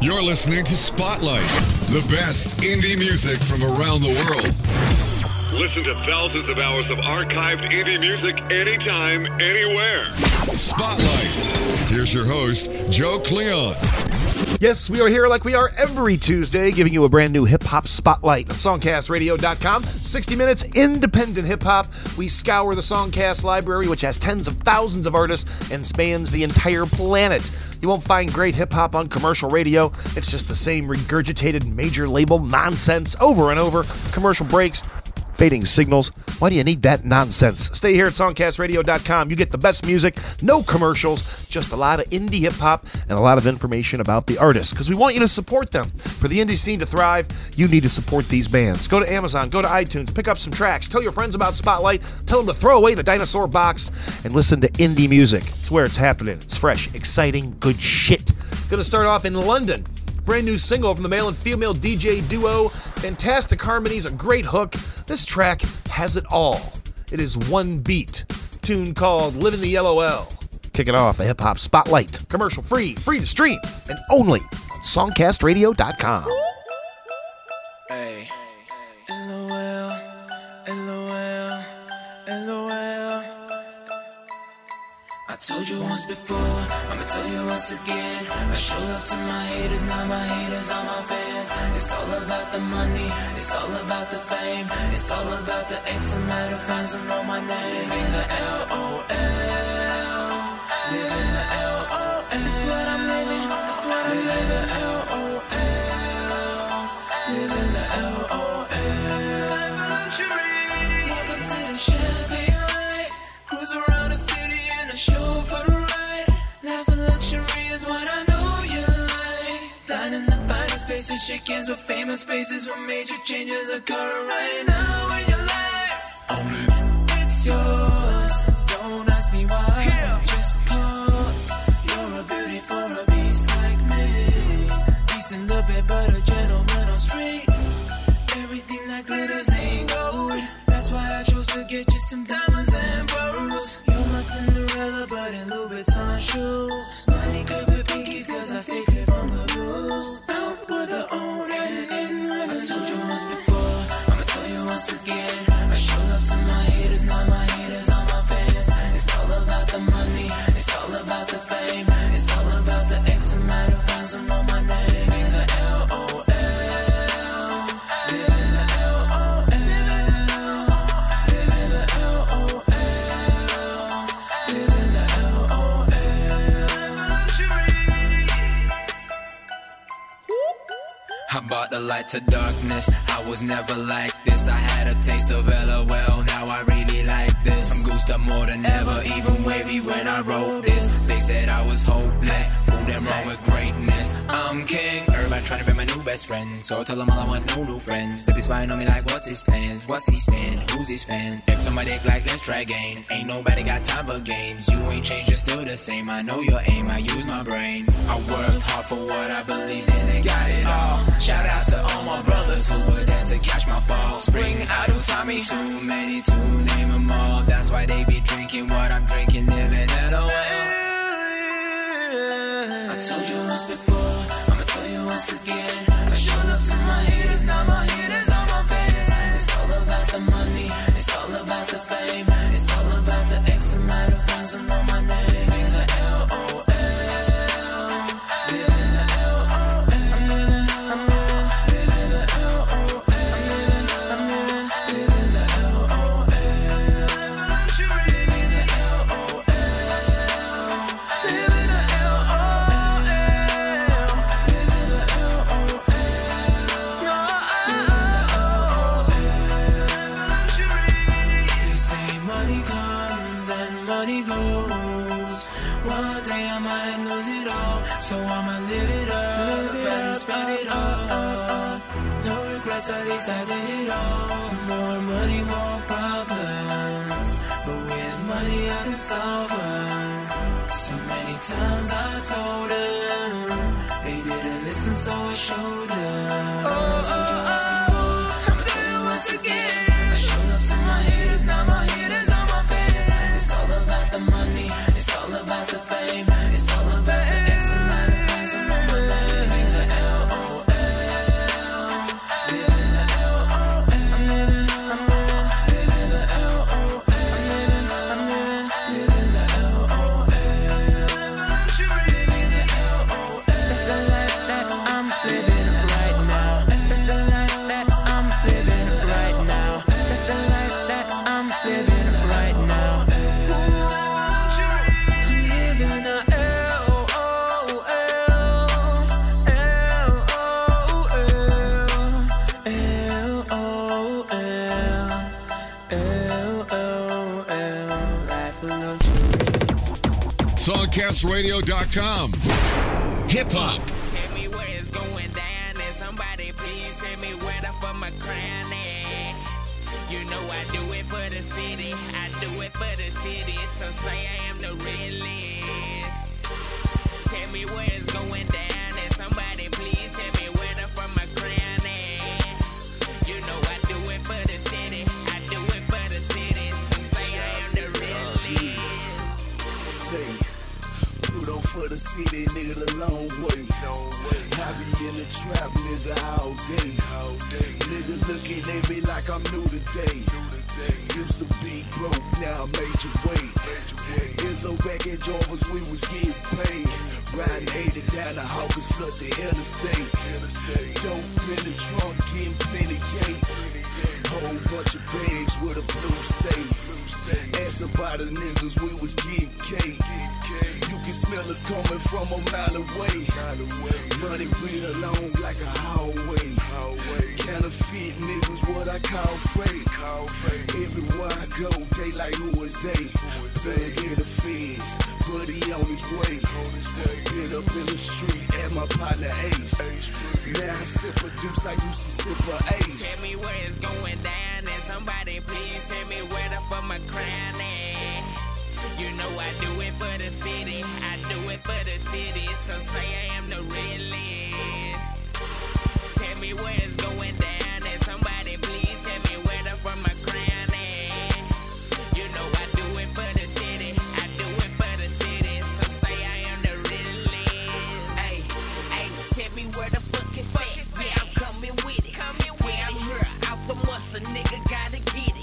You're listening to Spotlight, the best indie music from around the world. Listen to thousands of hours of archived indie music anytime, anywhere. Spotlight. Here's your host, Joe Cleon. Yes, we are here like we are every Tuesday, giving you a brand new hip hop spotlight on SongcastRadio.com. 60 minutes independent hip hop. We scour the Songcast library, which has tens of thousands of artists and spans the entire planet. You won't find great hip hop on commercial radio. It's just the same regurgitated major label nonsense over and over. Commercial breaks, fading signals. Why do you need that nonsense? Stay here at songcastradio.com. You get the best music, no commercials, just a lot of indie hip hop and a lot of information about the artists because we want you to support them. For the indie scene to thrive, you need to support these bands. Go to Amazon, go to iTunes, pick up some tracks, tell your friends about Spotlight, tell them to throw away the dinosaur box and listen to indie music. It's where it's happening. It's fresh, exciting, good shit. Gonna start off in London. Brand new single from the male and female DJ duo. Fantastic harmonies, a great hook. This track has it all. It is OneBeat. Tune called Living the Yellow LOL. Kicking off a hip hop spotlight. Commercial free, free to stream, and only on songcastradio.com. Hey. I told you once before, I'ma tell you once again. I show love to my haters, now my haters are my fans. It's all about the money, it's all about the fame. It's all about the X amount of fans who know my name. Living the LOL, living the LOL. That's what I'm living, that's what I'm living. Places, shake hands with famous faces where major changes occur right now in your life. Own it. It's yours. Don't ask me why. Just cause you're a beauty for a beast like me. Decent little bit, but a gentleman on street. Everything that glitters ain't gold. That's why I chose to get you some diamonds and pearls. You're my Cinderella, but in Louboutin shoes. The light to darkness. I was never like this. I had a taste of LOL. Now I really like this. I'm goosed up more than ever, even wavy when I wrote this. They said I was hopeless. Them wrong with greatness? I'm king. Everybody trying to be my new best friend. So I tell them all I want no new friends. They be spying on me like, what's his plans? What's he stand? Who's his fans? On my dick like, let's try game. Ain't nobody got time for games. You ain't changed, you're still the same. I know your aim, I use my brain. I worked hard for what I believed in and got it all. Shout out to all my brothers who were there to catch my fall. Spring of Tommy, too many to name them all. That's why they be drinking what I'm drinking, living LOL. I told you once before, I'ma tell you once again. So I them. Hip hop. Nigga, the long way. I be in the trap, nigga, all day. Niggas looking at me like I'm new today. Used to be broke, now I made your way. Izzo back at Jarvis, we was getting paid. Riding 80 down the Hawkins, flood the interstate. Dope in the trunk, getting plenty cake. Whole bunch of bags with a blue safe. Ask about the niggas, we was getting cake. Smell us coming from a mile away. Money went along like a hallway. Counterfeit niggas, what I call fake. Everywhere I go, they like who is they? Thug in the feds, but he on his way. Been up in the street at my partner Ace. Now I sip a deuce, I used to sip a Ace. Tell me where it's going down, and somebody please tell me where the fuck my crown at. You know I do it for the city, I do it for the city. Some say I am the realest. Tell me where it's going down, and somebody please tell me where the fuck my crown at. You know I do it for the city, I do it for the city. Some say I am the realest. Hey, hey, tell me where the fuck it's at. Yeah, I'm coming with it. Yeah, I'm here out the muscle, nigga, gotta get it.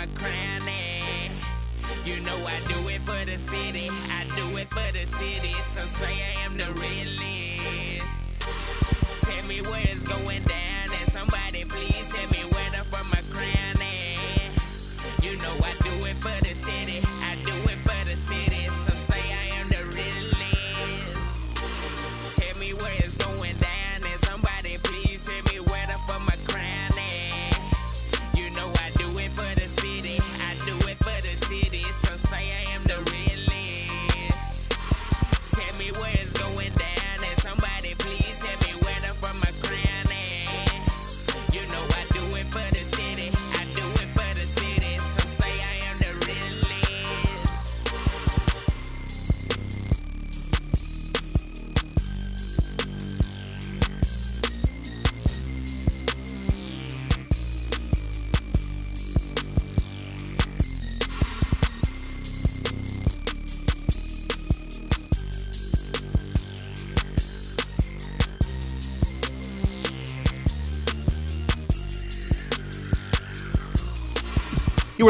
Where the my crown. You know I do it for the city, I do it for the city. Some say I am the realest. Tell me where it's going down, and somebody please tell me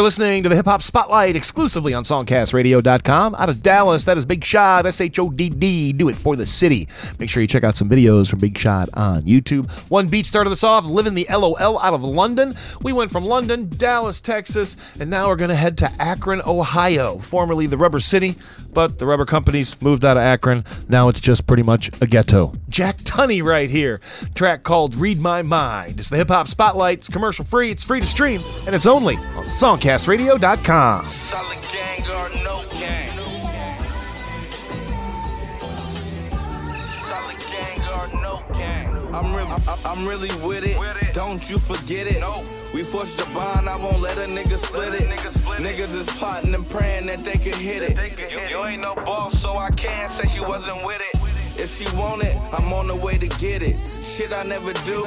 listening to the Hip Hop Spotlight exclusively on SongcastRadio.com. Out of Dallas, that is Big Shodd, S H O D D. Do it for the city. Make sure you check out some videos from Big Shodd on YouTube. OneBeat started us off, living the LOL out of London. We went from London, Dallas, Texas, and now we're going to head to Akron, Ohio, formerly the Rubber City, but the rubber companies moved out of Akron. Now it's just pretty much a ghetto. Jack Tunny right here. Track called Read My Mind. It's the Hip Hop Spotlight. It's commercial free, it's free to stream, and it's only on SongcastRadio.com. Solid gang or no gang. Solid gang or no gang. I'm really, I'm, I'm really with it. Don't you forget it. We pushed the bond, I won't let a nigga split it. Niggas is plotting and praying that they can hit it. You, you ain't no boss, so I can't say she wasn't with it. If she want it, I'm on the way to get it. Shit I never do.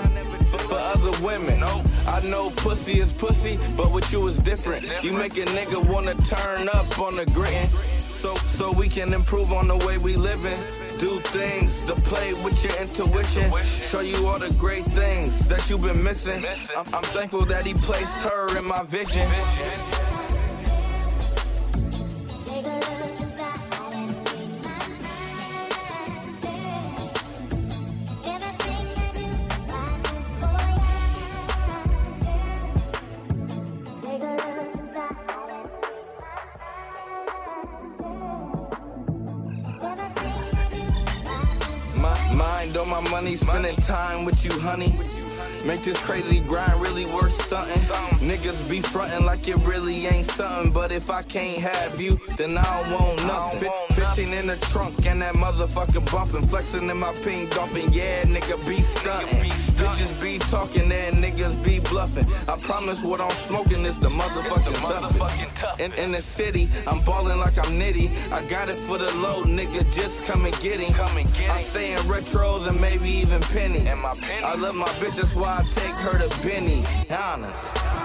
For, for other women. I know pussy is pussy, but with you is different. You make a nigga wanna turn up on the gritting. So, so we can improve on the way we living. Do things to play with your intuition. Show you all the great things that you've been missing. I'm, I'm thankful that he placed her in my vision. Time with you, honey. Make this crazy grind really worth something. Niggas be frontin' like it really ain't something. But if I can't have you, then I don't want nothing. 15 in the trunk and that motherfucker bumpin'. Flexin' in my pink dolphin, yeah, nigga be stuntin'. Bitches be talking and niggas be bluffing. I promise what I'm smoking is the motherfucking stuff. In, in the city, I'm ballin' like I'm nitty. I got it for the low, nigga, just come and get him. I'm in retros and maybe even penny. I love my bitch, that's why I take her to Benny. Honest.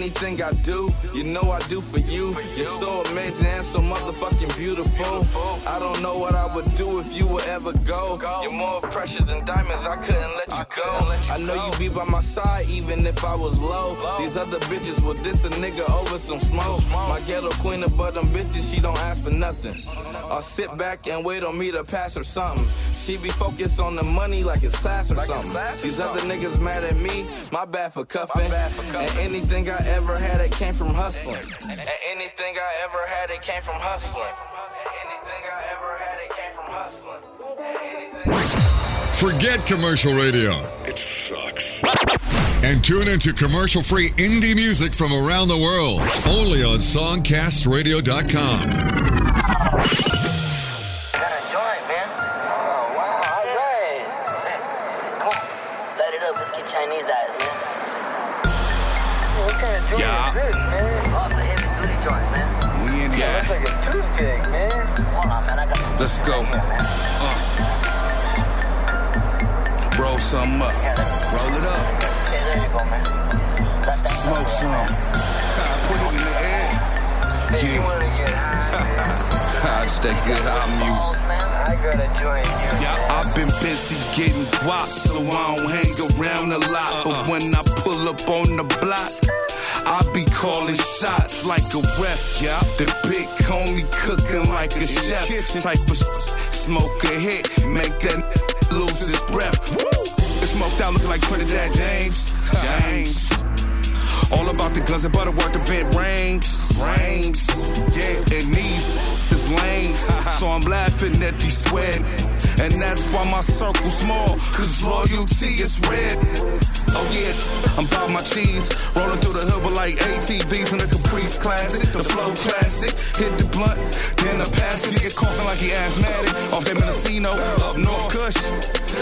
Anything I do, you know I do for you. You're so amazing and so motherfucking beautiful. I don't know what I would do if you would ever go. You're more precious than diamonds, I couldn't let you go. I know you'd be by my side even if I was low. These other bitches will diss a nigga over some smoke. My ghetto queen of but them bitches, she don't ask for nothing. I'll sit back and wait on me to pass her something. She be focused on the money like it's class or something. These other niggas mad at me, my bad for cuffing. And anything I ever had, it came from hustling. And anything I ever had, it came from hustling. Anything I ever had, it came from hustling. Forget commercial radio. It sucks. And tune into commercial free indie music from around the world. Only on SongcastRadio.com. Let's go. Man. Roll some up. Roll it up. Smoke some. Put it in the air. Yeah. Wanna get high, It's that good hot music. I got a joint here, Yeah. I've been busy getting guap, so I don't hang around a lot. But when I pull up on the block, I be calling shots like a ref. Yeah, the big homie cooking like a chef. Type of smoke a hit, make that lose his breath. The smoked out looking like Trinidad James. James. All about the guns and butter work the bent rings. Rings. Yeah, and these is lames. so I'm laughing at these sweat. And that's why my circle's small, cause loyalty is red. Oh yeah, I'm about my cheese. Rolling through the hood with like ATVs and the Caprice Classic. The flow classic. Hit the blunt, then I pass it. Nigga coughing like he asthmatic. Off that Mendocino, up North Kush.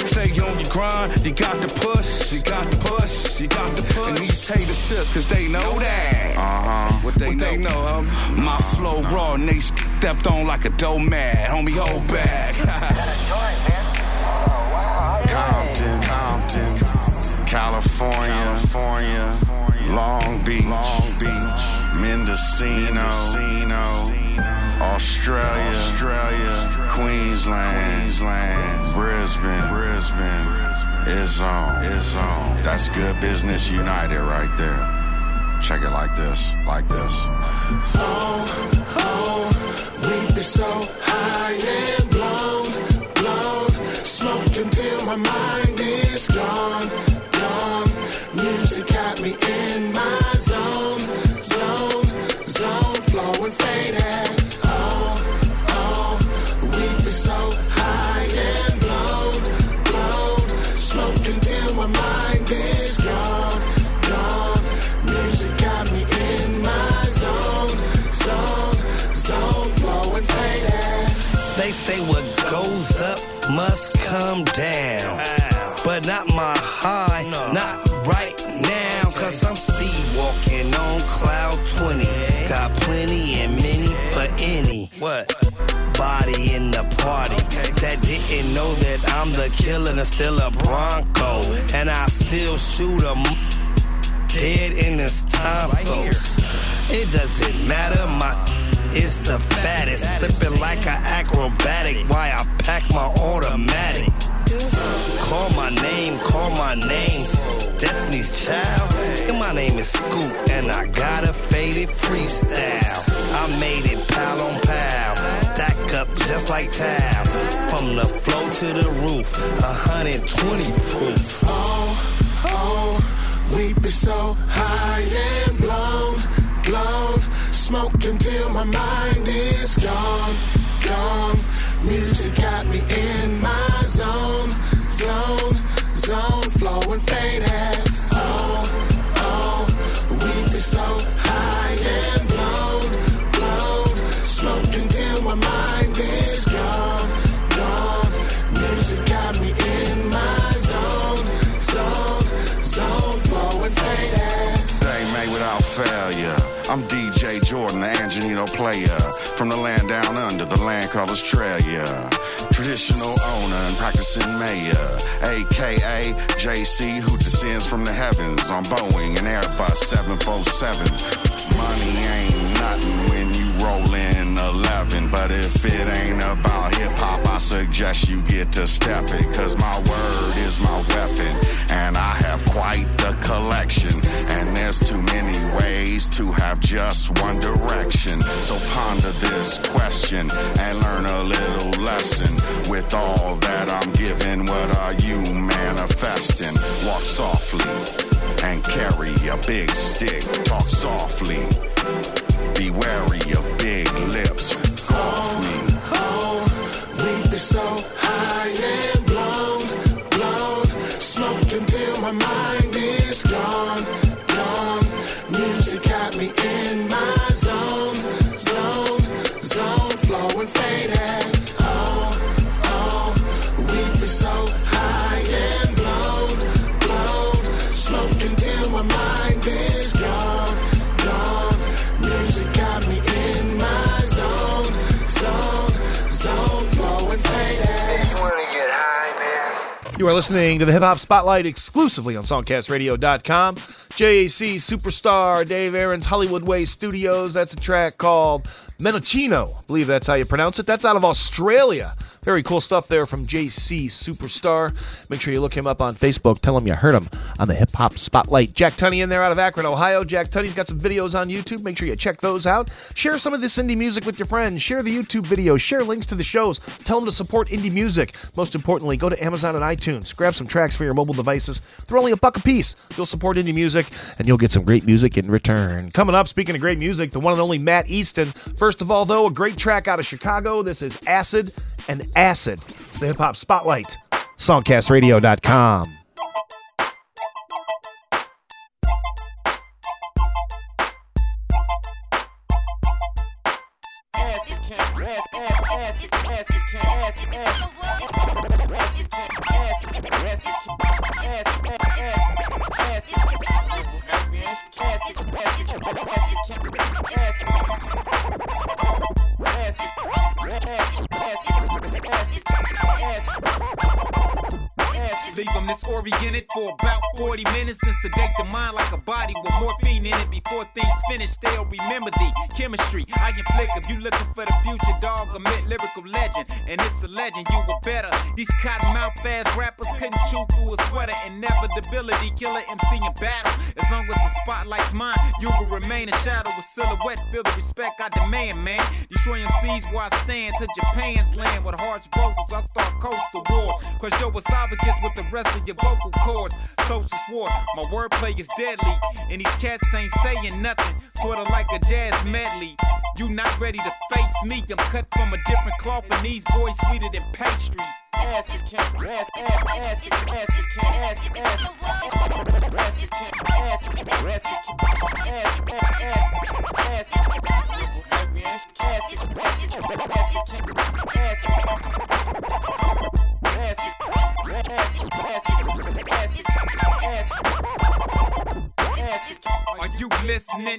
Stay on your grind, you got the push, you got the push, you got the push. And these haters shook, cause they know that. Uh-huh. What they know. They know homie? My flow raw, and they stepped on like a dough mad. Homie, hold back. California, California, Long Beach, Long Beach, Mendocino, Mendocino, Australia, Australia, Queensland, Queensland, Brisbane, Brisbane. It's on, it's on. That's good business united right there. Check it like this, like this. Oh, oh, We be so high and blown, blown, smoking till my mind is gone. Music got me in my zone, zone, zone, flowing faded. Oh, oh, we be so high and blown, blown, my mind is gone, gone. Music got me in my zone, zone, zone, flowing faded. They say what goes up must come down. But not my high, not party that didn't know that I'm the killer and still a Bronco. And I still shoot 'em dead in his tonsils. It doesn't matter, my is the fattest. Flipping like an acrobatic. Why I pack my automatic. Call my name, call my name. Destiny's Child. And my name is Scoop, and I got a faded freestyle. I made it pal on pal. Up just like time. From the floor to the roof. 120 proof. Oh, oh, we be so high and blown, blown. Smoking till my mind is gone, gone. Music got me in my zone, I'm DJ Jordan, the Angelino player. From the land down under, the land called Australia. Traditional owner and practicing mayor. AKA JC, who descends from the heavens on Boeing and Airbus 747s. Money ain't nothing when you roll in 11. But if it ain't about hip hop, I suggest you get to step it. Cause my word is my weapon. And I have quite the collection. And there's too many ways to have just one direction. So ponder this question and learn a little lesson. With all that I'm giving, what are you manifesting? Walk softly and carry a big stick. Talk softly. Be wary of big lips. Golf me. Oh, we be so high and blown, blown. Smoking till my mind You are listening to the Hip Hop Spotlight exclusively on SongcastRadio.com. JC Superstar, Dave Aron's Hollywood Way Studios. That's a track called Menochino. I believe that's how you pronounce it. That's out of Australia. Very cool stuff there from JC Superstar. Make sure you look him up on Facebook. Tell him you heard him on the Hip Hop Spotlight. Jack Tunny in there out of Akron, Ohio. Jack Tunny's got some videos on YouTube. Make sure you check those out. Share some of this indie music with your friends. Share the YouTube videos. Share links to the shows. Tell them to support indie music. Most importantly, go to Amazon and iTunes. Grab some tracks for your mobile devices. They're only a buck a piece. You'll support indie music and you'll get some great music in return. Coming up, speaking of great music, the one and only Matt Easton. First of all, though, a great track out of Chicago. This is Acid and Acid. It's the Hip Hop Spotlight. Songcastradio.com. chemistry I inflict. If you looking for the future, dog, mid lyrical legend, and it's a legend. You were better. These cotton mouth fast rappers couldn't chew through a sweater. Inevitability, killer MC in battle. As long as the spotlight's mine, you will remain a shadow with silhouette. Feel the respect I demand, man. Destroy MCs where I stand to Japan's land with harsh vocals. I start coastal wars. Cause your esophagus with the rest of your vocal cords. Social war, my wordplay is deadly. And these cats ain't saying nothing. Sorta like a jazz medley. You not ready to face me. I'm cut from a different cloth, these boys sweeter than pastries. Acid can, acid, acid, acid can, acid, acid, acid can, acid, acid, acid, Are you listening?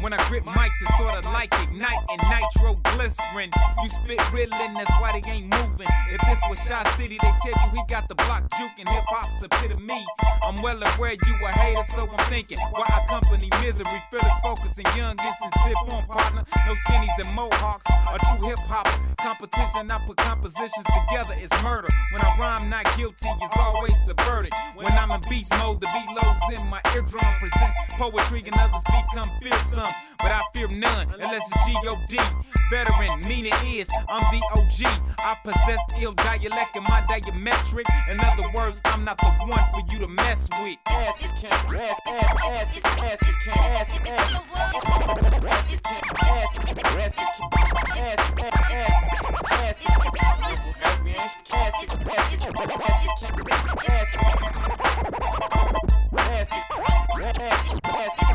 When I grip mics, it's sorta like igniting nitro glycerin. You spit riddling, that's why they ain't moving. If this was Shy City, they tell you he got the block juking. Hip hop's epitome. I'm well aware you a hater, so I'm thinking why accompany misery? Feel it's focusing youngins and sit form partner. No skinnies and mohawks. A true hip hopper. Competition, I put compositions together, it's murder. When I rhyme, not guilty, it's always the verdict. When I'm in beast mode, the beat loads in my eardrum. Present poetry and others become fearsome. But I fear none unless it's G.O.D. Veteran, meaning is I'm the OG. I possess ill dialect in my diametric. In other words, I'm not the one for you to mess with. Acid can, acid, acid, acid can, acid, acid, acid can, acid, acid can, acid, acid,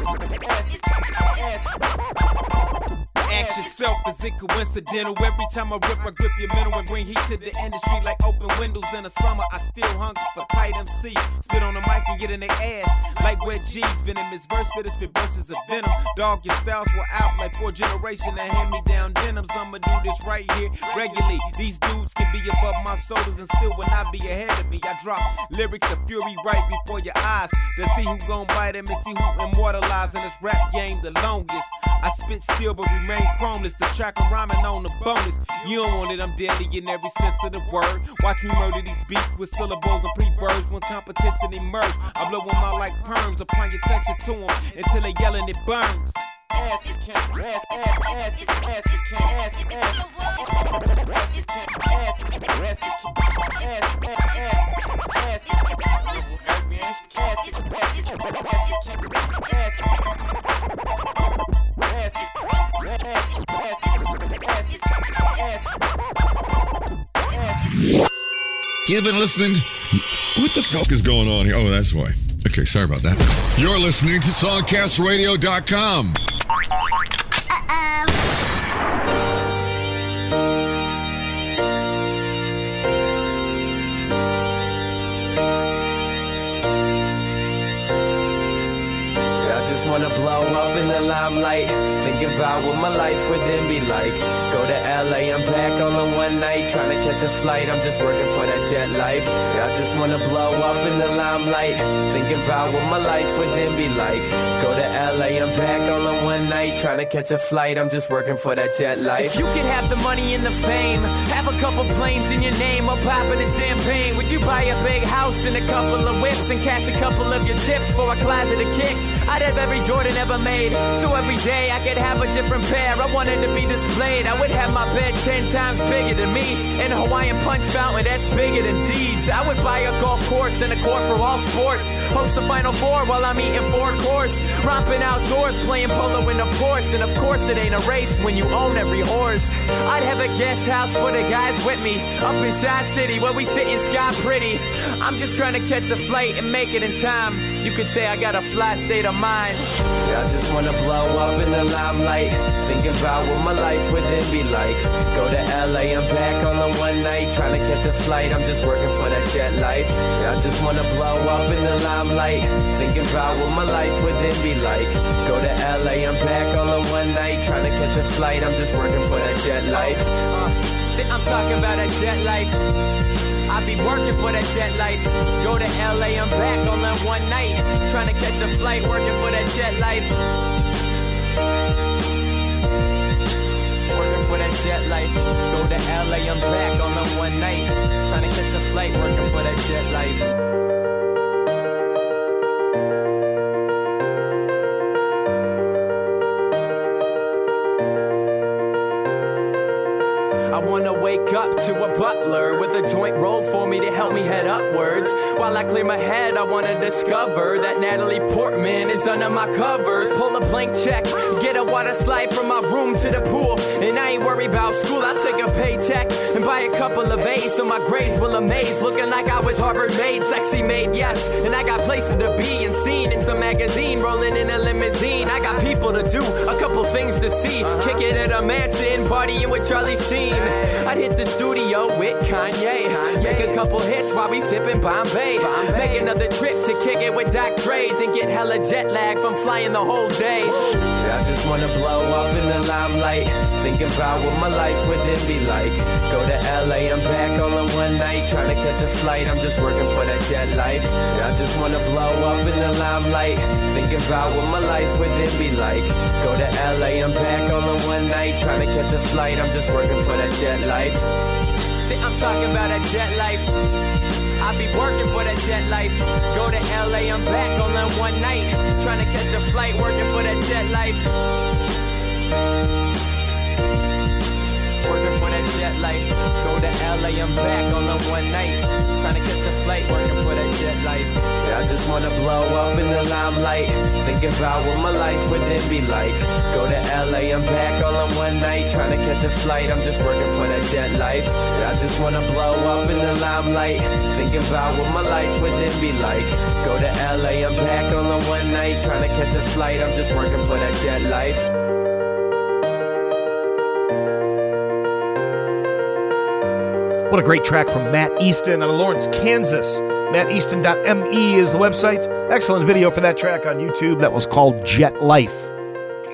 Ask yourself, is it coincidental? Every time I rip, I grip your middle and bring heat to the industry like open windows in the summer. I still hunger for tight MC. Spit on the mic and get in their ass like wet G's. Venomous verse, spit spit verses of venom. Dog, your styles were out like four generation of hand me down denims. I'ma do this right here regularly. These dudes can be above my shoulders and still will not be ahead of me. I drop lyrics of fury right before your eyes to see who gon' bite them and see who immortalized in this rap game the longest. I spit still but remain chromeless. The track I'm rhyming on the bonus. You don't want it, I'm deadly in every sense of the word. Watch me murder these beats with syllables and pre-verbs when competition emerge. I blow them out like perms, applying texture to them until they yelling it burns. Acid can, acid, acid, acid can, acid, acid, acid can, acid, acid can, acid, You've been listening. What the fuck is going on here? Oh, that's why. Okay, sorry about that. You're listening to SongcastRadio.com. Yeah, wanna blow up in the limelight. Thinking about what my life would then be like. Go to LA, I'm back on the one night. Trying to catch a flight, I'm just working for that jet life. I just wanna blow up in the limelight. Thinking about what my life would then be like. Go to LA, I'm back on the one night. Trying to catch a flight, I'm just working for that jet life. If you could have the money and the fame, have a couple planes in your name, or popping a champagne, would you buy a big house and a couple of whips and cash a couple of your chips for a closet of kicks? I'd have every Jordan ever made, so every day I could have a different pair. I wanted to be displayed. I would have my bed ten times bigger than me, and a Hawaiian punch fountain that's bigger than deeds. I would buy a golf course and a court for all sports. Host the Final Four while I'm eating four course. Romping outdoors, playing polo in a Porsche. And of course, it ain't a race when you own every horse. I'd have a guest house for the guys with me. Up in Shy City where we sit in sky pretty. I'm just trying to catch a flight and make it in time. You could say I got a fly state of mind. I just wanna blow up in the limelight. Thinking about what my life would then be like. Go to LA, I'm back on the one night. Trying to catch a flight, I'm just working for that jet life. I just wanna blow up in the limelight. I'm light, thinking about what my life would then be like. Go to LA, I'm back on the one night. Trying to catch a flight, I'm just working for that jet life. Uh, see, I'm talking about a jet life. I be working for that jet life. Go to LA, I'm back on that one night. Trying to catch a flight, working for that jet life. Working for that jet life. Go to LA, I'm back on the one night. Trying to catch a flight, working for that jet life. I wanna wake up to a butler with a joint roll for me to help me head upwards. While I clear my head, I wanna discover that Natalie Portman is under my covers. Pull a blank check, get a water slide from my room to the pool. And I ain't worried about school, I'll take a paycheck and buy a couple of A's so my grades will amaze. Looking like I was Harvard made, sexy made, yes. And I got places to be and seen in some magazine, rolling in a limousine. I got people to do, a couple things to see. Uh-huh. Kick it at a mansion, partying with Charlie Sheen. I'd hit the studio with Kanye. Make a couple hits while we sipping Bombay. Make another trip to kick it with Doc Dre. Then get hella jet lag from flying the whole day. I just wanna blow up in the limelight. Thinking about what my life would then be like. Go to LA, I'm back all in one night. Trying to catch a flight, I'm just working for that jet life. I just wanna blow up in the limelight. Thinking about what my life would then be like. Go to LA, I'm back all in one night. Trying to catch a flight, I'm just working for that jet life. See, I'm talking about that jet life. I be working for that jet life. Go to LA, I'm back on that one night. Trying to catch a flight, working for that jet life. Jet life. Go to LA, I'm back on that one night. Trying to catch a flight, working for that jet life. Yeah, I just wanna blow up in the limelight. Thinking about what my life would then be like. Go to LA, I'm back all in one night. Trying to catch a flight, I'm just working for that jet life. Yeah, I just wanna blow up in the limelight. Thinking about what my life would then be like. Go to LA, I'm back all in one night. Trying to catch a flight, I'm just working for that jet life. What a great track from Matt Easton out of Lawrence, Kansas. MattEaston.me is the website. Excellent video for that track on YouTube. That was called Jet Life.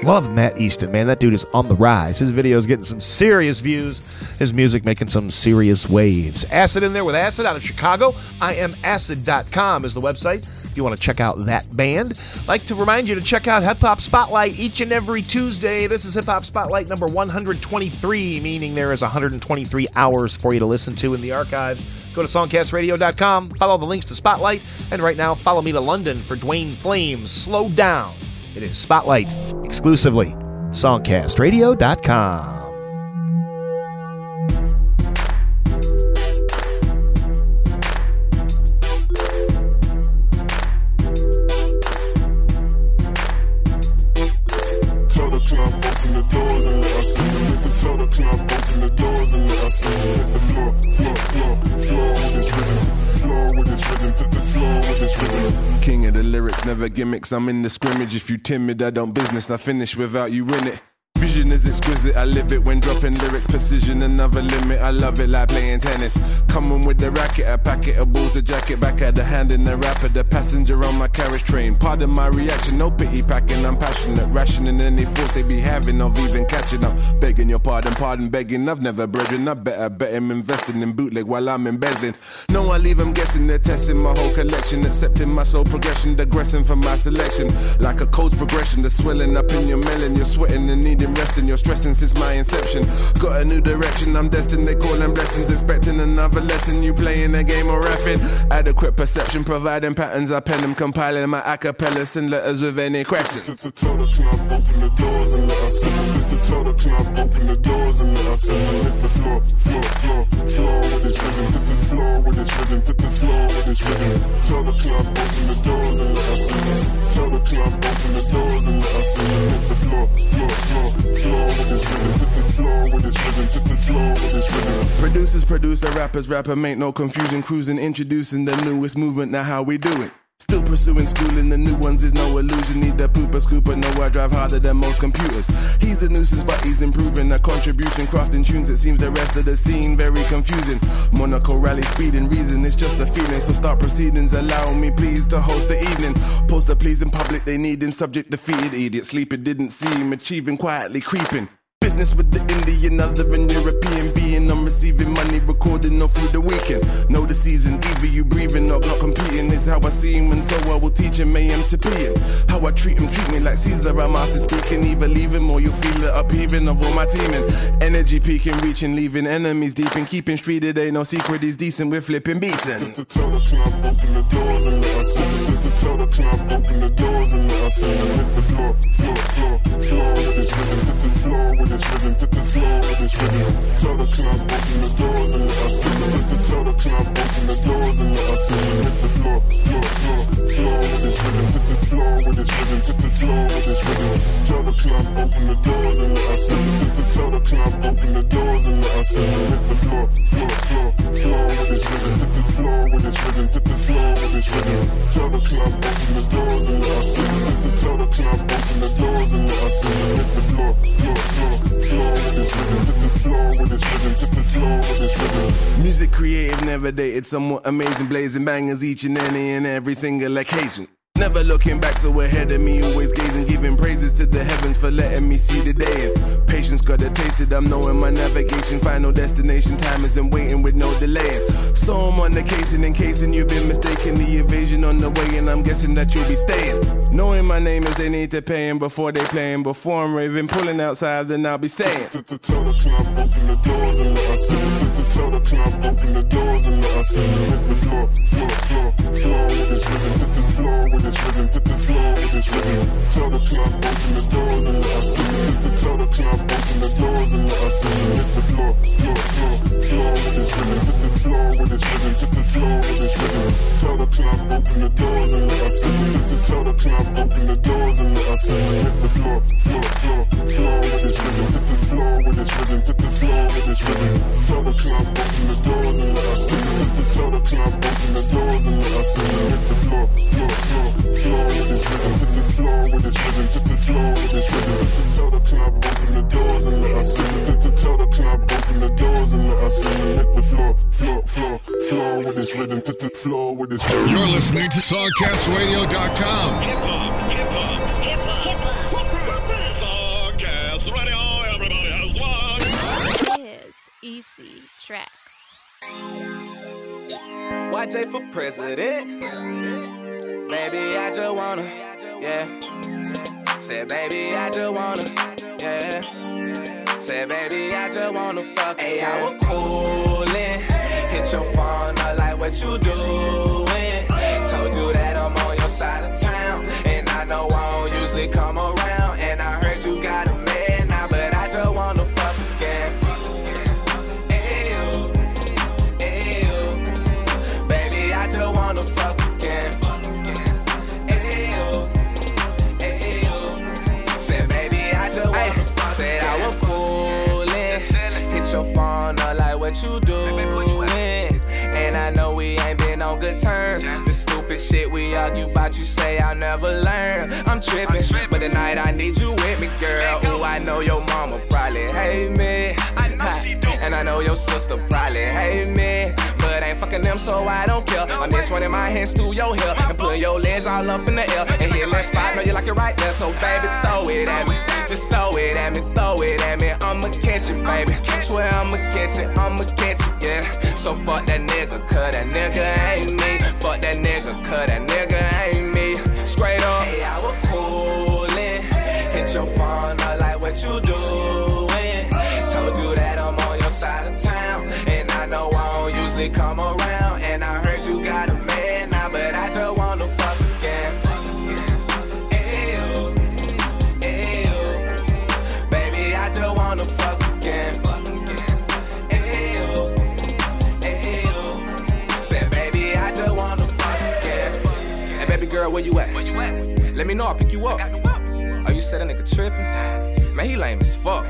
Love Matt Easton, man. That dude is on the rise. His video's getting some serious views. His music making some serious waves. Acid in there with Acid out of Chicago. IamAcid.com is the website if you want to check out that band. Like to remind you to check out Hip Hop Spotlight each and every Tuesday. This is Hip Hop Spotlight number 123, meaning there is 123 hours for you to listen to in the archives. Go to songcastradio.com, follow the links to Spotlight, and right now follow me to London for Duane Flames. Slow down. It is Spotlight exclusively. Songcastradio.com. Open the doors and let us in. Hit the floor, floor, floor, floor with this rhythm. King of the lyrics, never gimmicks. I'm in the scrimmage. If you timid, I don't business. I finish without you in it. Vision is exquisite, I live it when dropping lyrics. Precision, another limit. I love it like playing tennis. Coming with the racket, a packet of balls, a jacket back at the hand in the rapper. The passenger on my carriage train. Pardon my reaction, no pity packing. I'm passionate, rationing any thoughts they be having of even catching up. Begging your pardon, pardon, begging. I've never brethren. I better bet him investing in bootleg while I'm embezzling. No, I leave them guessing. They're testing my whole collection, accepting my soul progression, digressing from my selection. Like a code's progression, the swelling up in your melon. You're sweating and needing resting. You're stressing since my inception. Got a new direction, I'm destined. They call them blessings, expecting another lesson. You playing a game or rapping. Adequate perception, providing patterns. I pen them, compiling my acapellas and letters with any questions. Tell the club open the doors and let us in. Tell the club open the doors and let us in. Hit the floor, floor, floor, floor with this rhythm. Hit the floor with this rhythm. Hit the floor with this rhythm. Tell the club open the doors and let us in. Tell the club open the doors and let us in. Hit the floor, floor, floor, Producers, producer, rappers, rapper, make no confusion. Cruising, introducing the newest movement. Now how we do it. Still pursuing schooling, the new ones is no illusion. Need scooper, know I drive harder than most computers. He's a nuisance, but he's improving. A contribution, crafting tunes. It seems the rest of the scene very confusing. Monaco rally speeding, reason it's just a feeling. So start proceedings, allow me please to host the evening. Post a please in public, they need him. Subject defeated, idiot sleeping, didn't see him achieving, quietly creeping. Business with the Indian, other and European being. I'm receiving money, recording all through the weekend. Know the season, either you breathing or not competing. Is how I see him, and so I will teach him AM to PM. How I treat him, treat me like Caesar. I'm after speaking, either leave him or you'll feel it upheaving of all my teaming. Energy peaking, reaching, leaving enemies deep and keeping street. It ain't no secret, he's decent. We're flipping beats the open the doors and let us the open the doors and let us in. Hit the floor, floor, floor, floor this rhythm. Hit the floor this rhythm. Hit the floor with this rhythm. Tell the club open the doors and let us in. Tell the club open the doors and let us in. Hit the floor, floor, floor, floor with this rhythm. Hit the floor with this rhythm. Hit the floor with this rhythm. Tell the club open the doors and let us in. Tell the club open the doors and let us in. Hit the floor, floor, floor, floor with this rhythm. Hit the floor with this rhythm. Hit the floor with this rhythm. Tell the club open the doors and let us in. Tell the club, open the doors and let us in. Hit the floor, floor, floor, Music creative, never dated, somewhat amazing, blazing bangers each and any and every single occasion. Never looking back, so ahead of me, always gazing, giving praises to the heavens for letting me see the day. And patience got it I'm knowing my navigation, final destination, time isn't waiting with no delay. So I'm on the case and in case you've been mistaken, the evasion on the way, and I'm guessing that you'll be staying. Knowing my name is they need to pay him before they play him. before I'm raving, pulling outside, then I'll be saying. Tell the club, open the doors and let us in. Hit the tell the club, open the doors and let us in. Hit the I like what you doing. Stupid shit we argue about, you say I'll never learn. I'm tripping, but tonight I need you with me, girl. Ooh, I know your mama probably hate me. I know she do. And I know your sister probably hate me. But I ain't fucking them, so I don't care. I'm just running my hands through your hair and putting your legs all up in the air. And hit that spot, know you like it right there. So baby, throw it at me. Just throw it at me, throw it at me. I'ma catch it, baby. Swear I'ma catch it, I'ma catch it, yeah. So fuck that nigga, cause that nigga ain't me. Fuck that nigga, cause that nigga Let me know, I'll pick you up. Oh, you said a nigga tripping? Man, he lame as fuck.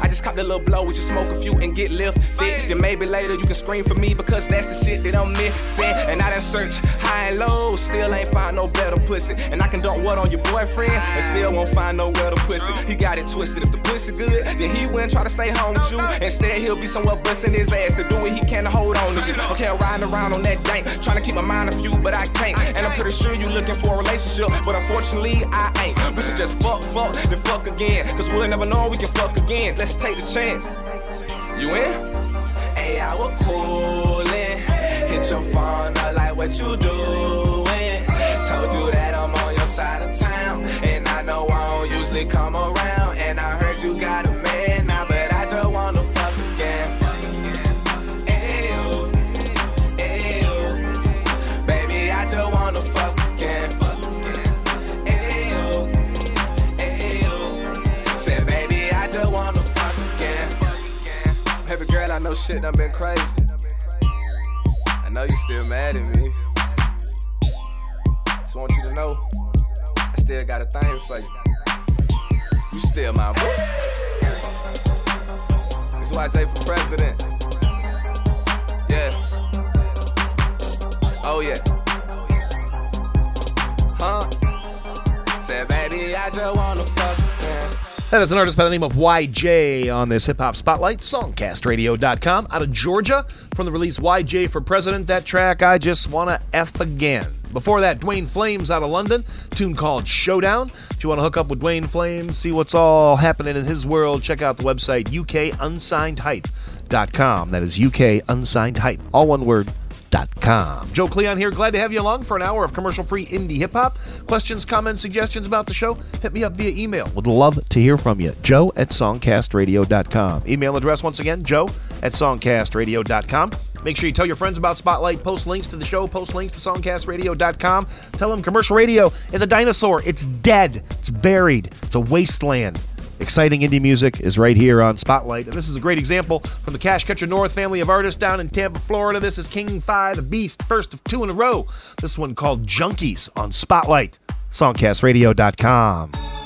I just cop the little blow with you smoke a few and get lifted. Then maybe later you can scream for me because that's the shit that I'm missing. And I done search high and low, still ain't find no better pussy. And I can dump what on your boyfriend and still won't find no better pussy. He got it twisted. If the pussy good, then he wouldn't try to stay home with you. Instead, he'll be somewhere busting his ass to do what He can't hold on to you. Okay, I'm riding around on that dank, trying to keep my mind off you, but I can't. And I'm pretty sure you looking for a relationship, but unfortunately, I ain't. We should just fuck, fuck, then fuck again. Cause we'll never know we can fuck again. Let's take the chance. You in? Hey, I was coolin'. Hit your phone, I like what you doing. Told you that I'm on your side of town. And I know I don't usually come around. And I heard No shit done been crazy. I know you still mad at me. Just want you to know, I still got a thing for you. You still my boo. This YJ for president. Yeah. Oh yeah. Huh? Said baby, I just wanna fuck. That is an artist by the name of YJ on this hip hop spotlight, songcastradio.com, out of Georgia, from the release YJ for President. That track, I Just Wanna F Again. Before that, Duane Flames out of London, tune called Showdown. If you want to hook up with Duane Flames, see what's all happening in his world, check out the website UKUnsignedHype.com. That is UK Unsigned Hype, all one word, Joe Cleon here. Glad to have you along for an hour of commercial-free indie hip-hop. Questions, comments, suggestions about the show? Hit me up via email. Would love to hear from you. Joe at songcastradio.com. Email address once again, joe at songcastradio.com. Make sure you tell your friends about Spotlight. Post links to the show. Post links to songcastradio.com. Tell them commercial radio is a dinosaur. It's dead. It's buried. It's a wasteland exciting indie music is right here on Spotlight. And this is a great example from the Cash Catcher North family of artists down in Tampa, Florida. This is King Phy the Beast, first of two in a row. This one called Junkies on Spotlight, songcastradio.com.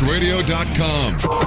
CoastRadio.com.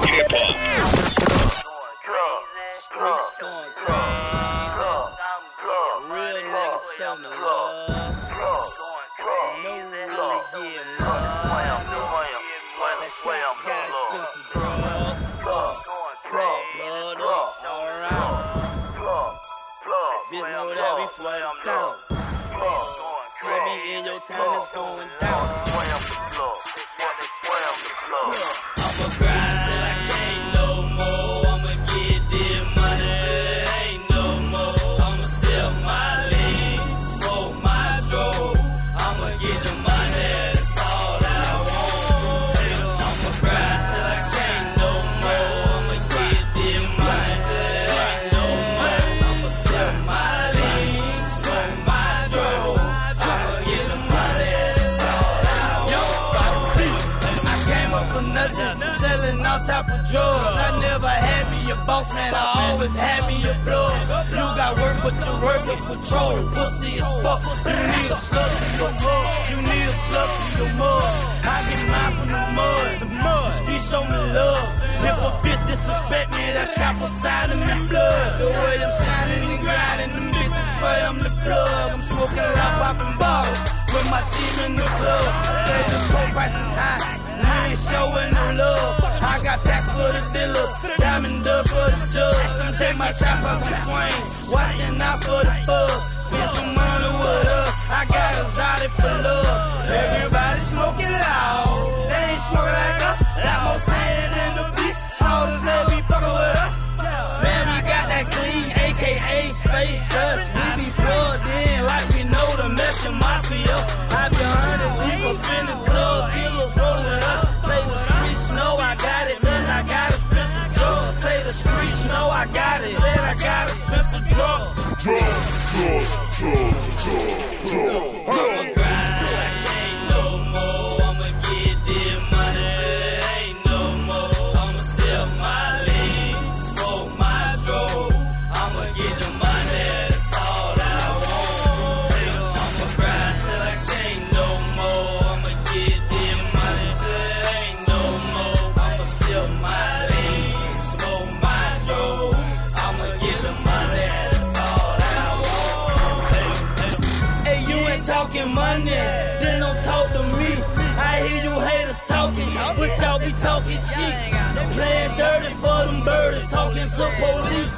murders talking to police.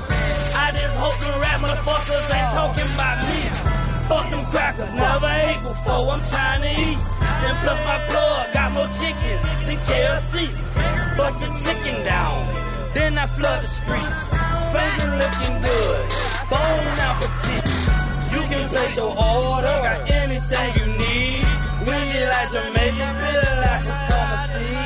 I just hope the rap motherfuckers ain't talking about me. Fuck them crackers, never ate before, I'm trying to eat. Then plus my blood, got more chickens than KFC. Bust a chicken down, then I flood the streets. Flames are looking good, bone appetite. You can place your order, got anything you need. We like Jamaican, realize it's pharmacy.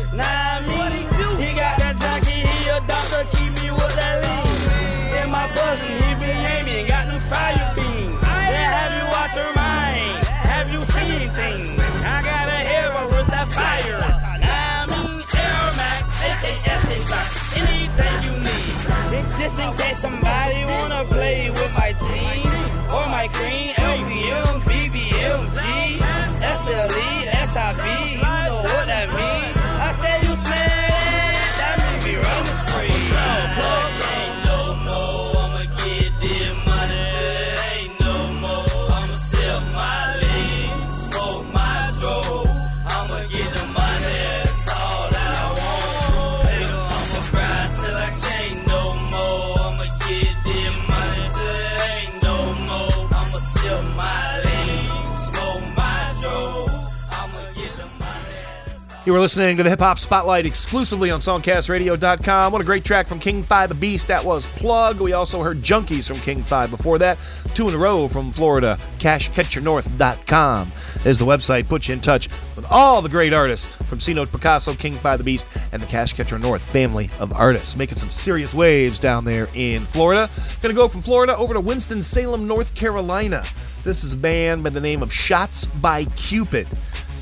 You are listening to the Hip Hop Spotlight exclusively on SongcastRadio.com. What a great track from King Phy the Beast. That was Plug. We also heard Junkies from King Phy before that. Two in a row from Florida. CashCatcherNorth.com is the website. Put you in touch with all the great artists from C Note Picasso, King Phy the Beast, and the Cash Catcher North family of artists. Making some serious waves down there in Florida. Gonna go from Florida over to Winston-Salem, North Carolina. This is a band by the name of Shots by Cupid.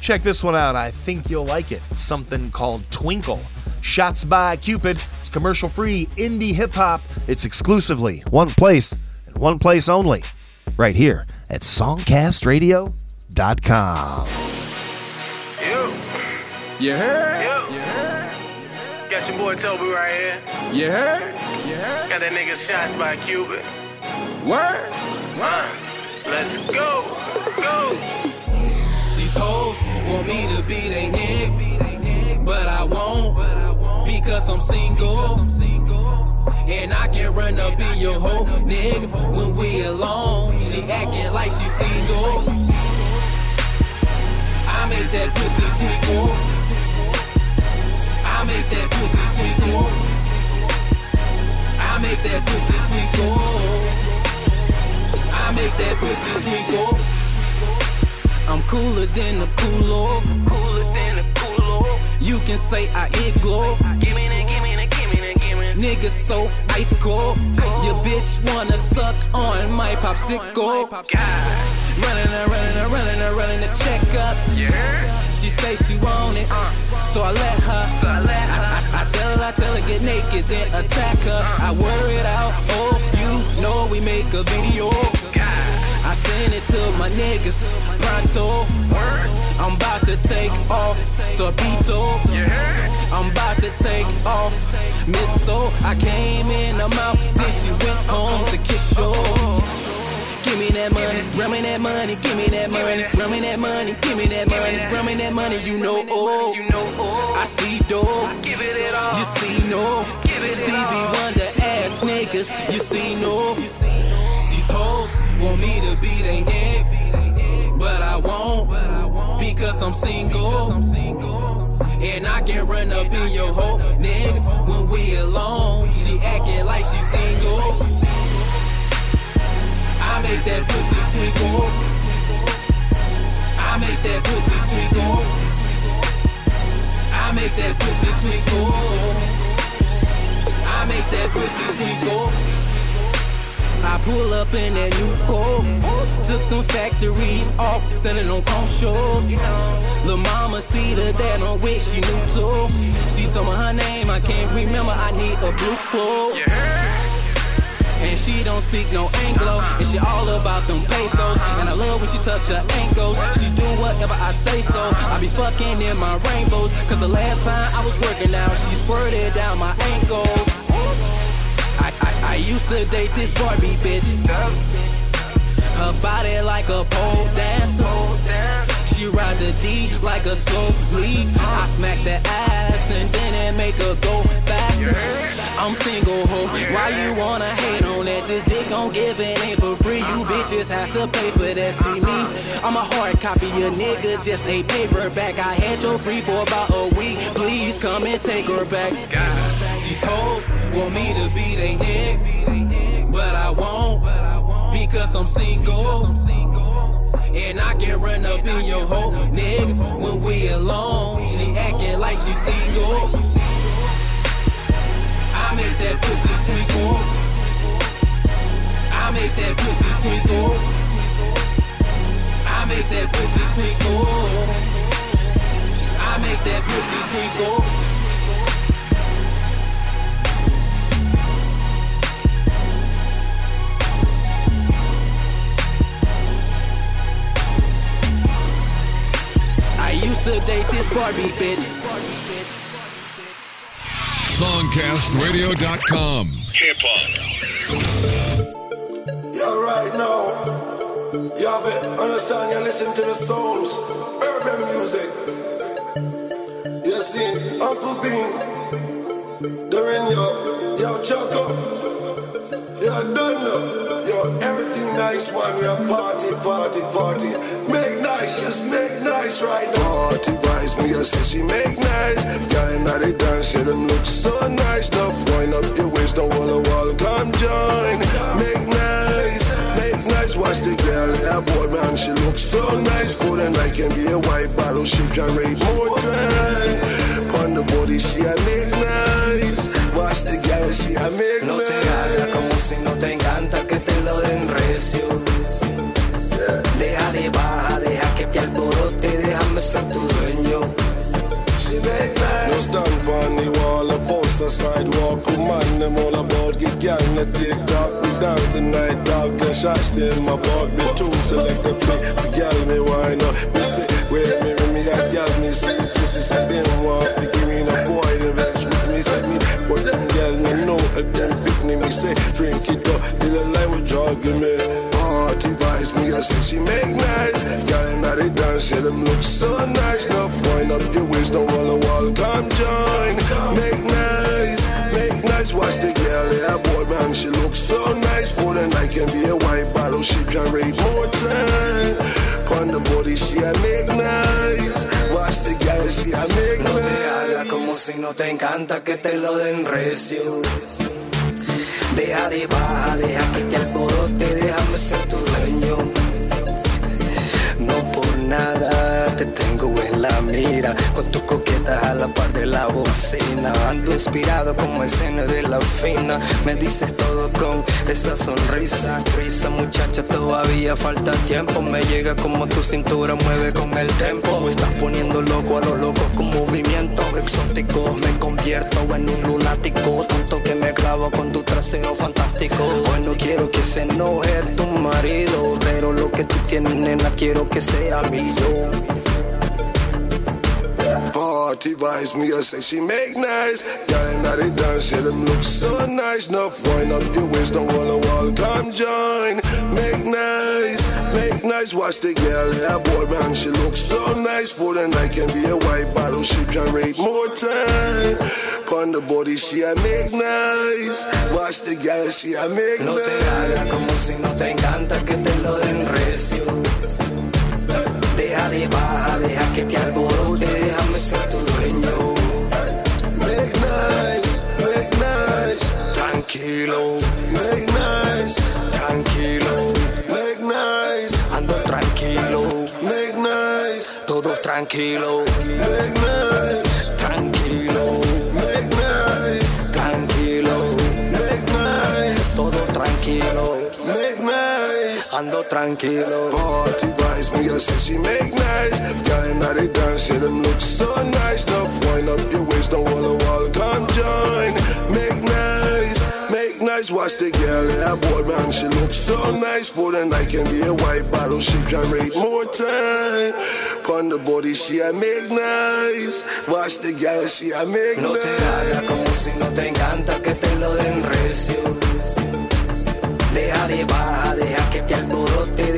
Check this one out. I think you'll like it. It's something called Twinkle. Shots by Cupid. It's commercial free indie hip hop. It's exclusively one place and one place only right here at songcastradio.com. You. You heard? You. you heard? Got your boy Toby right here. You heard? You heard? Got that nigga shots by Cupid. Word? Word. Let's go. Go these hoes want me to be they nigga, but I won't because I'm single. And I can run up in your hoe, nigga, when we alone. She acting like she single. I make that pussy tickle. I make that pussy tickle. I make that pussy tickle. I make that pussy tickle. I'm cooler than the coolo. Cooler than the coolo. You can say I igloo. Give me that, give me that, give me that, give me that. Nigga so ice cold. Your bitch wanna suck on my popsicle. Running and running and running and running to check up. She say she want it, uh. so I let her. I, I, I tell her, I tell her get naked, then attack her. Uh. I wear it out. Oh, you know we make a video. I send it to my niggas. Pronto. I'm about to take off. Torpedo. I'm about to take off. Missile. I came in, I'm out, then she went home to kiss you. Give me that money, run me that money, give me that money, run me that money, give me that money, run me that money, you know, oh, I see dope, you see no, Stevie Wonder ass niggas, you see no, these hoes want me to be they neck, but I won't, because I'm single, and I can run up in your hoe, nigga, when we alone, she acting like she single. I make that pussy twinkle. I make that pussy twinkle. I make that pussy twinkle. I make that pussy twinkle. I pull up in that new coat. Took them factories off, selling on com show. Lil' mama see the dad on which she knew too. She told me her name, I can't remember. I need a blue quote. And she don't speak no Anglo. And she all about them pesos. And I love when she touch her ankles. She do whatever I say so. I be fucking in my rainbows. Cause the last time I was working out, she squirted down my ankles. I, I, I used to date this Barbie bitch. Her body like a pole dancer. She ride the D like a slow lead. I smack the ass and then it make her go faster. I'm single ho. Why you wanna hate on that? This dick give it ain't for free. You bitches have to pay for that. See me? I'm a hard copy, your nigga just a paperback. I had your free for about a week. Please come and take her back. These hoes want me to be they neck, but I won't because I'm single. And I can run up in your hoe, nigga, when we alone. She acting like she single. I make that pussy twinkle. I make that pussy twinkle. I make that pussy twinkle. I make that pussy twinkle. Used to date this Barbie bitch. Songcastradio.com. Hip hop. You're right now. You have it. Understand? You listen to the sounds. Urban music. You see, Unkal Bean. During your, your Choco. You done know. Yo, everything nice when we are party, party, party. Make nice, just make nice right now. Party wise, me I say she make nice. Girl, now they dance, yeah, them look so nice. Now wind up your waist, don't wall wall, come join. Make nice, make nice. Watch the girl, yeah, boy, man, she looks so nice. Good and I can be a white bottle, she can rate more time. On the body, she a make nice. Watch the girl, she a make nice. No te hagas como si no te encanta que te lo den recio. Nice. No stand on the wall, a poster sidewalk. Command them all about get gang the TikTok. We dance the night dog and shots them my bug. The two select the play. The girl me wine up. Me say, wait me, me, me, a girl me say, pretty say them want me. Give me no boy, the vex with me. Say me, but them girl me know if them pick me. Me say, drink it up. Did a line with jogging me two pies, me, I say she make nice. Got it, now they done, said them look so nice. Now point up your waist, don't roll a wall, come join. Make nice, make nice, watch the girl, yeah, boy man, she look so nice. For the night can be a white bottle, she can rate more time. On the body, she a make nice. Watch the girl, she a make nice. No te haga como si no te encanta que te lo den recio. Deja de baja, deja que te alborote, déjame ser tu dueño. No por nada la mira, con tu coqueta a la par de la bocina. Ando inspirado como escena de la fina, me dices todo con esa sonrisa. Risa muchacha, todavía falta tiempo, me llega como tu cintura mueve con el tempo. Estás poniendo loco a lo loco con movimientos exóticos, me convierto en un lunático, tanto que me clavo con tu trasero fantástico. Hoy no quiero que se enoje tu marido, pero lo que tú tienes, nena, quiero que sea mío. Party vibes, me a say she make nice. And now they dance, yeah, them look so nice. Enough wind up your waist, don't wall a wall, come join. Make nice, make nice. Watch the girl, yeah, boy, man, she looks so nice. For the night can be a white bottle, she generate more time. On the body, she a make nice. Watch the girl, she a make No te hagas nice. como si no te encanta que te lo den recio. Deja de baja, deja que te alborote, déjame ser tu dueño. Make nice, make nice. Tranquilo, make nice. Tranquilo, make nice. Ando tranquilo, make nice. Todo tranquilo, make nice. Tranquilo, Ando tranquilo. Party vibes, me a say she make nice. Girl, and now they dance, yeah, them look so nice. Enough wind up your waist, don't wall a wall, come join. Make nice, make nice. Watch the girl, yeah, boy, man, she looks so nice. For the night can be a white bottle, she generate more time. On the body, she a make nice. Watch the girl, she a make No te hagas nice. como si no te encanta que te lo den recio. Deja de baja, deja que te alborote,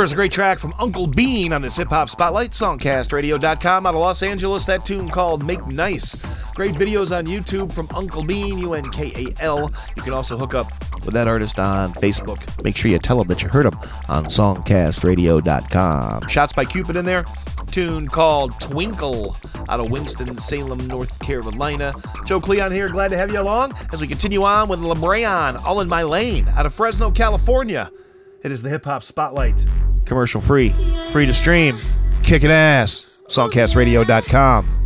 There is a great track from Unkal Bean on this hip hop spotlight, songcastradio.com out of Los Angeles. That tune called Make Nice. Great videos on YouTube from Unkal Bean, U N K A L. You can also hook up with that artist on Facebook. Make sure you tell them that you heard him on songcastradio.com. Shots by Cupid in there. Tune called Twinkle out of Winston-Salem, North Carolina. Joe Cleon here, glad to have you along as we continue on with Le'Breaun, All in My Lane out of Fresno, California. It is the hip hop spotlight. Commercial free, free to stream, kicking ass. Songcastradio.com.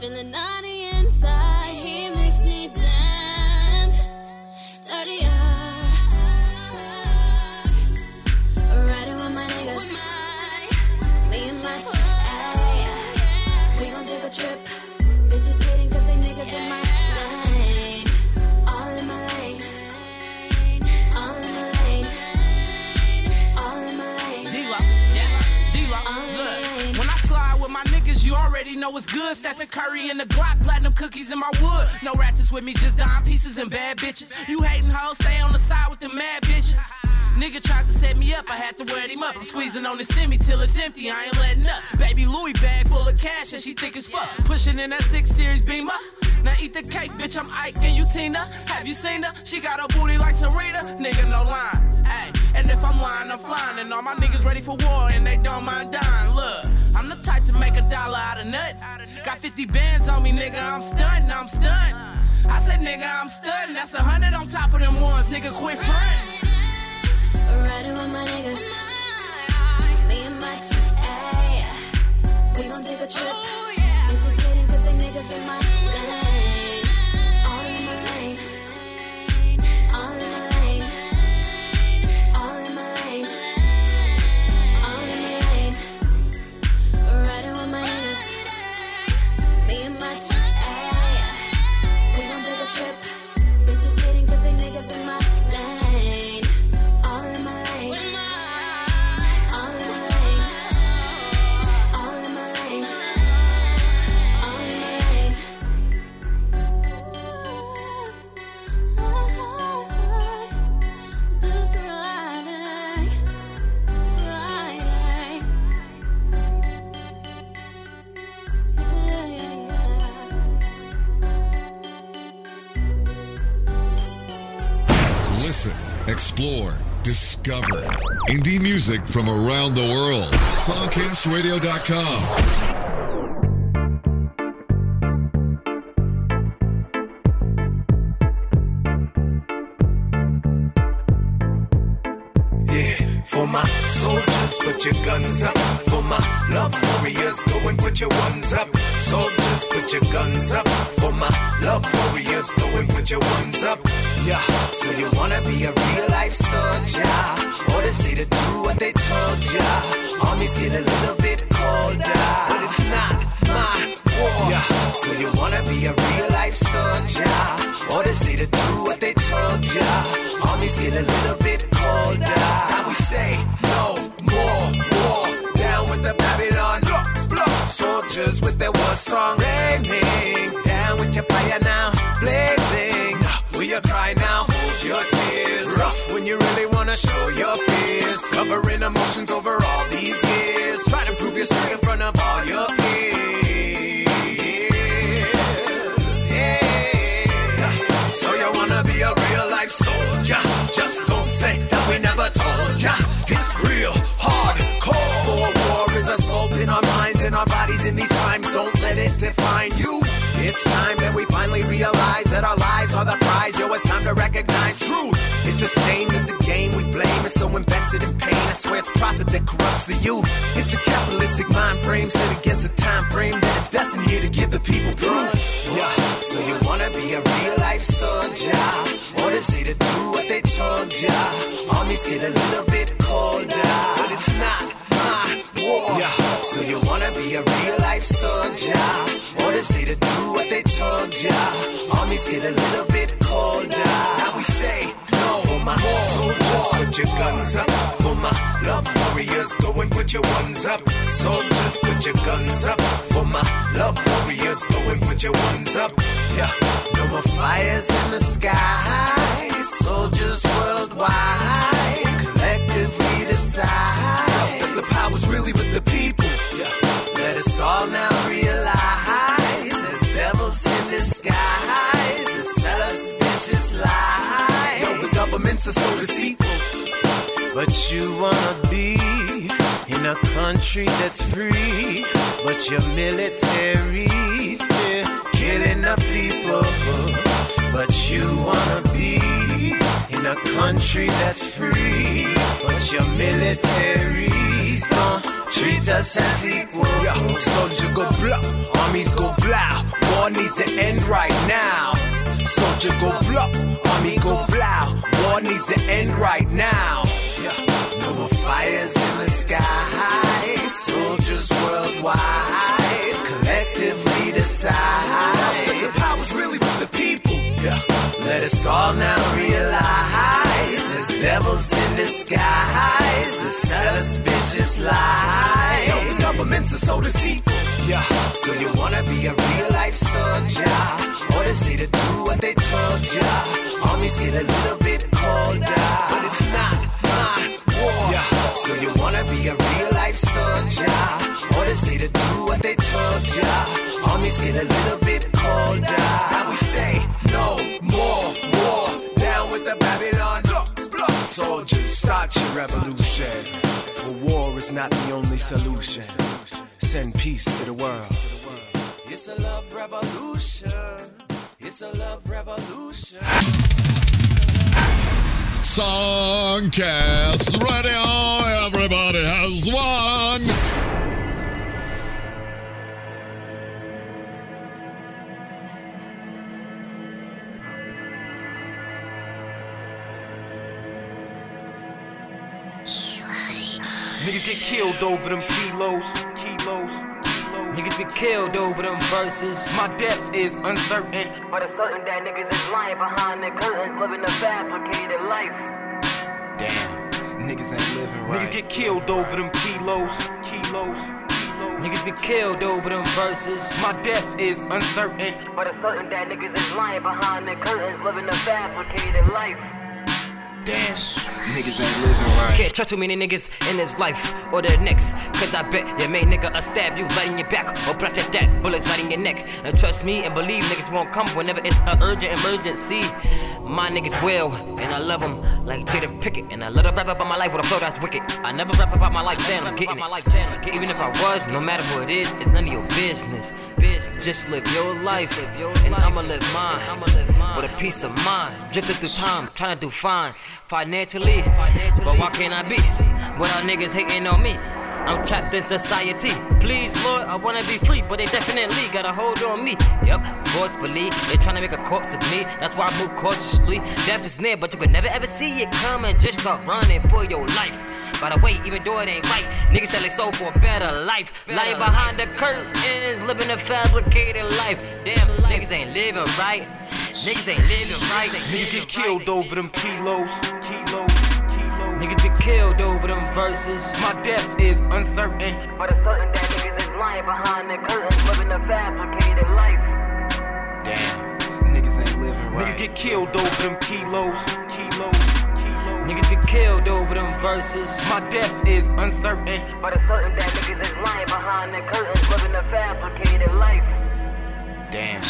feeling naughty it's good. Stephen Curry in the Glock, platinum cookies in my wood. No ratchets with me, just dime pieces and bad bitches. You hating hoes, stay on the side with the mad bitches. Nigga tried to set me up, I had to wet him up. I'm squeezing on the semi till it's empty, I ain't letting up. Baby Louis bag full of cash and she thick as fuck. Pushing in that 6 Series Beamer. Now eat the cake, bitch, I'm Ike and you Tina. Have you seen her? She got a booty like Serena. Nigga, no line. Ay, and if I'm lying, I'm flying. And all my niggas ready for war and they don't mind dying. Look, I'm the type to make a dollar out of nut. Got 50 bands on me, nigga, I'm stunned, I'm stunned. I said, nigga, I'm stunned. That's a hundred on top of them ones, nigga, quit frontin'. Riding with my niggas. Me and my chicks, ayy. We gon' take a trip. Listen, explore, discover indie music from around the world. Songcastradio.com. Yeah, for my soldiers, put your guns up. For my love warriors, go and put your ones up. Soldiers, put your guns up. For my love warriors, go and put your ones be a youth. It's a capitalistic mind frame set against a time frame that is destined here to give the people proof. Yeah, so you wanna be a real life soldier, or to see to do what they told ya. Armies get a little bit colder, but it's not my war. Yeah, so you wanna be a real life soldier, or to see to do what they told ya. Armies get a little your guns up. For my love warriors, go and put your ones up. Soldiers, put your guns up. For my love warriors, go and put your ones up. Yeah, no more fires in the sky. Soldiers worldwide, collectively decide that the power's really with the people. Yeah. Let us all now realize there's devils in disguise that sell us vicious lies. Yo, the governments are so deceitful, but you wanna be in a country that's free, but your military still killing the people. But you wanna be in a country that's free, but your militaries don't treat us as equal. Yo, soldier go blah, armies go blah. War needs to end right now. Soldier go blah, army go blah. War needs to end right now. Fires in the sky. Soldiers worldwide collectively decide. But the power's really with the people. Yeah. Let us all now realize there's devils in disguise that sell us vicious lies. Yo, the governments are so deceitful. Yeah. So you wanna be a real life soldier, or to see to do what they told ya? Armies get a little bit colder, but it's not. So you wanna be a real life soldier, or see to do what they told ya? Armies get a little bit colder. Now we say no more war. Down with the Babylon. Blah. Soldiers, start your revolution. For war is not the only solution. Send peace to the world. It's a love revolution. It's a love revolution. Songcast Radio, oh, everybody has one. Niggas get killed over them kilos, kilos. Niggas get killed over them verses. My death is uncertain. But it's certain that niggas is lying behind the curtains, living a fabricated life. Damn, niggas ain't living right. Niggas get killed over them kilos, kilos, kilos. Niggas get killed over them verses. My death is uncertain. But it's certain that niggas is lying behind the curtains, living a fabricated life. Damn, niggas ain't living right. Can't trust too many niggas in this life or the next. Cause I bet your main nigga will stab you right in your back or block that that bullets right in your neck. And trust me and believe niggas won't come whenever it's an urgent emergency. My niggas will, and I love them like Jada Pinkett. And I let her rap about my life with a flow that's wicked. I never rap about my life saying I'm getting it. Even if I was, no matter who it is, it's none of your business. Business. Just live your life, live your and I'ma live mine. With a peace of mind, drifting through time, trying to do fine financially. But why can't I be without niggas hating on me? I'm trapped in society. Please, Lord, I wanna be free, but they definitely got a hold on me. Yup, forcefully. They trying to make a corpse of me. That's why I move cautiously. Death is near, but you could never ever see it coming. Just start running for your life. By the way, even though it ain't right, niggas sell their soul for a better life. Lying behind the curtains, living a fabricated life. Damn, niggas ain't living right. Niggas ain't living right. Niggas get killed over them kilos, kilos, kilos. Niggas get killed over them verses. My death is uncertain. But it's certain that niggas is lying behind the curtains, living a fabricated life. Damn, niggas ain't living right. Niggas get killed over them kilos, kilos. Niggas get killed over them verses. My death is uncertain. But it's certain that niggas is lying behind the curtains, living a fabricated life. Damn,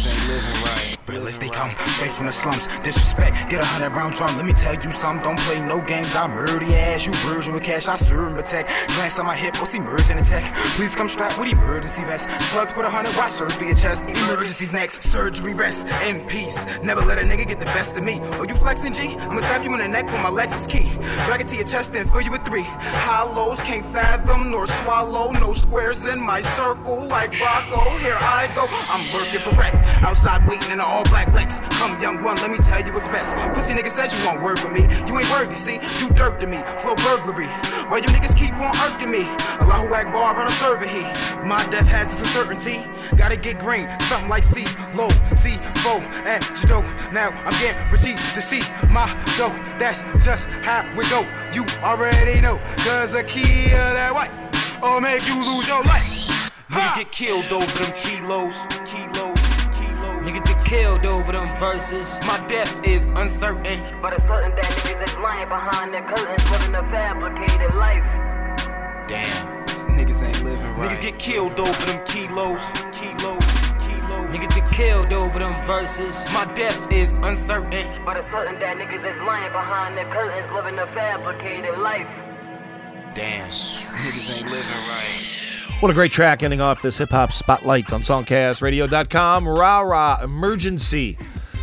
niggas ain't living right. They come straight from the slums. Disrespect, get a hundred round drum. Let me tell you something. Don't play no games. I murder your ass. You virgin with cash. I serve and protect. Glance on my hip. What's emerging attack? Please come strapped with emergency vest. Slugs put a hundred. Why surgery your chest? Emergencies next. Surgery rest in peace. Never let a nigga get the best of me. Oh, you flexing G? I'ma stab you in the neck with my Lexus key. Drag it to your chest and fill you with three. Hollows can't fathom nor swallow. No squares in my circle like Rocco. Here I go. I'm working for wreck. Outside waiting in an all black Lex. Come, young one, let me tell you what's best. Pussy nigga says you won't work with me. You ain't worthy, see? You dirt to me. Flow burglary. Why you niggas keep on irking me? Allahu Akbar on a server he. My death has its uncertainty. Gotta get green, something like C, low, C, four, and Jado. Now I'm guaranteed to see my dough. That's just how we go. You already know. Cause a key of that white. Or make you lose your life. Niggas get killed over them kilos, kilos. Niggas get killed over them verses. My death is uncertain. But it's certain that niggas is lying behind the curtains, living a fabricated life. Damn, niggas ain't living right. Niggas get killed over them kilos, kilos, kilos. Niggas get killed over them verses. My death is uncertain. But it's certain that niggas is lying behind the curtains, living a fabricated life. Damn, niggas ain't living right. What a great track ending off this hip hop spotlight on songcastradio.com. Ra Ra Emergency.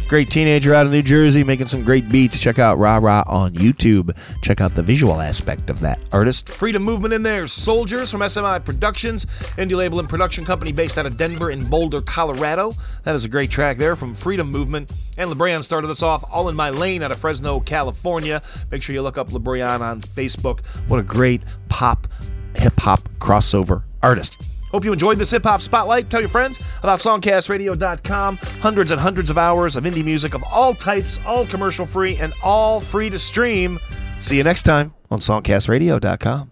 Great teenager out of New Jersey making some great beats. Check out Ra Ra on YouTube. Check out the visual aspect of that artist. Freedom Movement in there. Soldiers from SMI Productions, indie label and production company based out of Denver and Boulder, Colorado. That is a great track there from Freedom Movement. And Le'Breaun started us off all in my lane out of Fresno, California. Make sure you look up Le'Breaun on Facebook. What a great pop, hip hop crossover artist. Hope you enjoyed this hip hop spotlight. Tell your friends about songcastradio.com. Hundreds and hundreds of hours of indie music of all types, all commercial free, and all free to stream. See you next time on songcastradio.com.